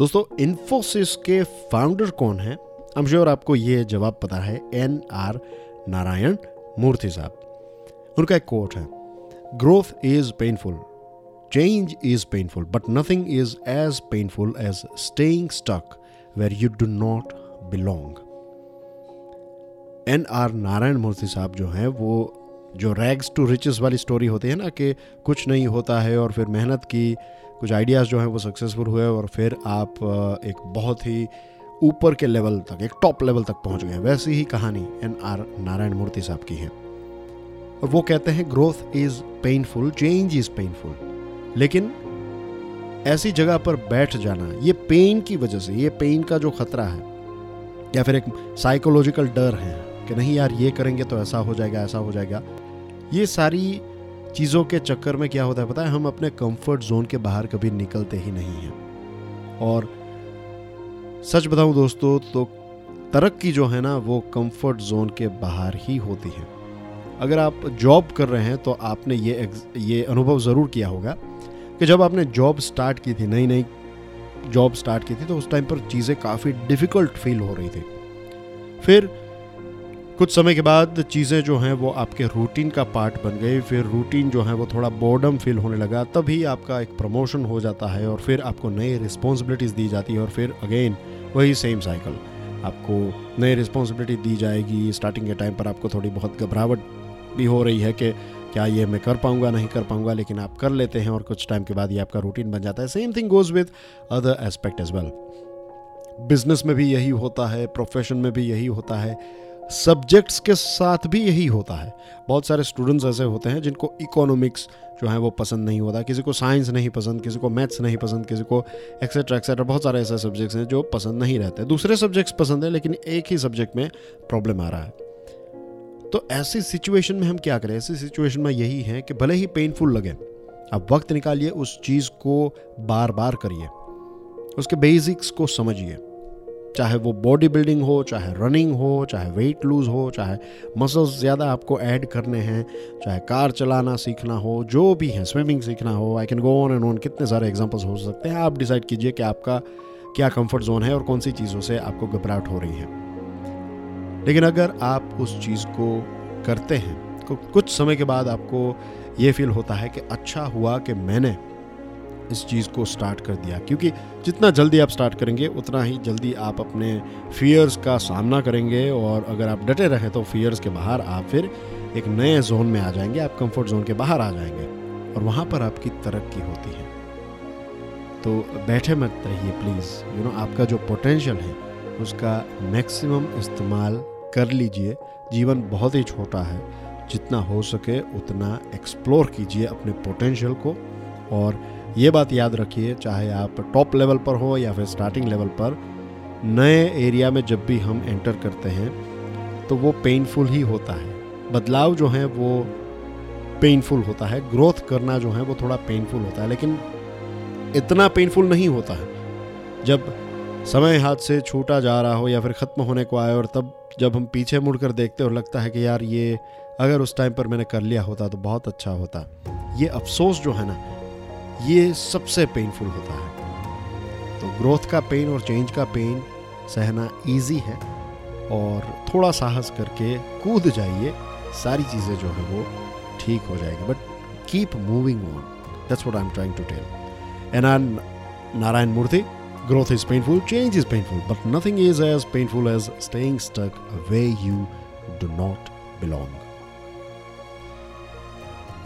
दोस्तों इन्फोसिस के फाउंडर कौन है? श्योर आपको ये जवाब पता है एन आर नारायण मूर्ति साहब। उनका एक कोट है growth is painful change is painful but nothing is as painful as staying stuck where you do not belong N R Narayana Murthy साहब जो हैं, वो जो रैग्स टू रिचेस वाली स्टोरी होती है ना कि कुछ नहीं होता है और फिर मेहनत की, कुछ आइडियाज़ जो हैं वो सक्सेसफुल हुए और फिर आप एक बहुत ही ऊपर के लेवल तक, एक टॉप लेवल तक पहुँच गए। वैसी ही कहानी एन आर नारायण मूर्ति साहब की है। और वो कहते हैं growth is painful change is painful लेकिन ऐसी जगह पर बैठ जाना, ये पेन की वजह से, ये पेन का जो खतरा है, या फिर एक साइकोलॉजिकल डर है कि नहीं यार, ये करेंगे तो ऐसा हो जाएगा, ऐसा हो जाएगा। ये सारी चीज़ों के चक्कर में क्या होता है पता है? हम अपने कंफर्ट जोन के बाहर कभी निकलते ही नहीं हैं। और सच बताऊँ दोस्तों तो तरक्की जो है ना, वो कंफर्ट जोन के बाहर ही होती है। अगर आप जॉब कर रहे हैं तो आपने ये ये अनुभव ज़रूर किया होगा कि जब आपने जॉब स्टार्ट की थी नई नई जॉब स्टार्ट की थी तो उस टाइम पर चीज़ें काफ़ी डिफ़िकल्ट फील हो रही थी। फिर कुछ समय के बाद चीज़ें जो हैं वो आपके रूटीन का पार्ट बन गई, फिर रूटीन जो है वो थोड़ा बोर्डम फील होने लगा, तभी आपका एक प्रमोशन हो जाता है और फिर आपको नई रिस्पॉन्सिबिलिटीज़ दी जाती है और फिर अगेन वही सेम साइकिल आपको नई रिस्पॉन्सिबिलिटी दी जाएगी स्टार्टिंग के टाइम पर आपको थोड़ी बहुत घबराहट भी हो रही है कि क्या ये मैं कर पाऊँगा, नहीं कर पाऊँगा, लेकिन आप कर लेते हैं और कुछ टाइम के बाद ये आपका रूटीन बन जाता है. Same thing goes with other aspect as well business में भी यही होता है प्रोफेशन में भी यही होता है. सब्जेक्ट्स के साथ भी यही होता है। बहुत सारे स्टूडेंट्स ऐसे होते हैं जिनको इकोनॉमिक्स जो है वो पसंद नहीं होता। किसी को साइंस नहीं पसंद, किसी को मैथ्स नहीं पसंद, किसी को एक्सेट्रा एक्सेट्रा बहुत सारे ऐसे सब्जेक्ट्स हैं जो पसंद नहीं रहते। दूसरे सब्जेक्ट्स पसंद है लेकिन एक ही सब्जेक्ट में प्रॉब्लम आ रहा है। तो ऐसी सिचुएशन में हम क्या करें? ऐसी सिचुएशन में यही है कि भले ही पेनफुल लगे, आप वक्त निकालिए, उस चीज़ को बार बार करिए। उसके बेसिक्स को समझिए। चाहे वो बॉडी बिल्डिंग हो, चाहे रनिंग हो, चाहे वेट लूज हो, चाहे मसल्स ज़्यादा आपको ऐड करने हैं, चाहे कार चलाना सीखना हो, जो भी है स्विमिंग सीखना हो I can go on and on कितने सारे एग्जांपल्स हो सकते हैं। आप डिसाइड कीजिए कि आपका क्या कंफर्ट जोन है और कौन सी चीज़ों से आपको घबराहट हो रही है। लेकिन अगर आप उस चीज़ को करते हैं तो कुछ समय के बाद आपको ये फील होता है कि अच्छा हुआ कि मैंने इस चीज़ को स्टार्ट कर दिया। क्योंकि जितना जल्दी आप स्टार्ट करेंगे, उतना ही जल्दी आप अपने फियर्स का सामना करेंगे और अगर आप डटे रहें तो फियर्स के बाहर आप फिर एक नए जोन में आ जाएँगे, आप कंफर्ट जोन के बाहर आ जाएँगे और वहाँ पर आपकी तरक्की होती है। तो बैठे मत रहिए प्लीज़ यू नो आपका जो पोटेंशियल है, उसका मैक्सिमम इस्तेमाल कर लीजिए। जीवन बहुत ही छोटा है। जितना हो सके उतना एक्सप्लोर कीजिए अपने पोटेंशियल को और ये बात याद रखिए, चाहे आप टॉप लेवल पर हो या फिर स्टार्टिंग लेवल पर, नए एरिया में जब भी हम एंटर करते हैं तो वो पेनफुल ही होता है। बदलाव जो है, वो पेनफुल होता है। ग्रोथ करना जो है, वो थोड़ा पेनफुल होता है। लेकिन इतना पेनफुल नहीं होता है। जब समय हाथ से छूटा जा रहा हो या फिर ख़त्म होने को आए और तब जब हम पीछे मुड़कर देखते और लगता है कि यार ये अगर उस टाइम पर मैंने कर लिया होता तो बहुत अच्छा होता। ये अफसोस जो है ना ये सबसे पेनफुल होता है। तो ग्रोथ का पेन और चेंज का पेन सहना इजी है और थोड़ा साहस करके कूद जाइए सारी चीज़ें जो है वो ठीक हो जाएगी। But keep moving on that's what I am trying to tell and I Narayana Murthy Growth is painful, change is painful, but nothing is as painful as staying stuck where you do not belong.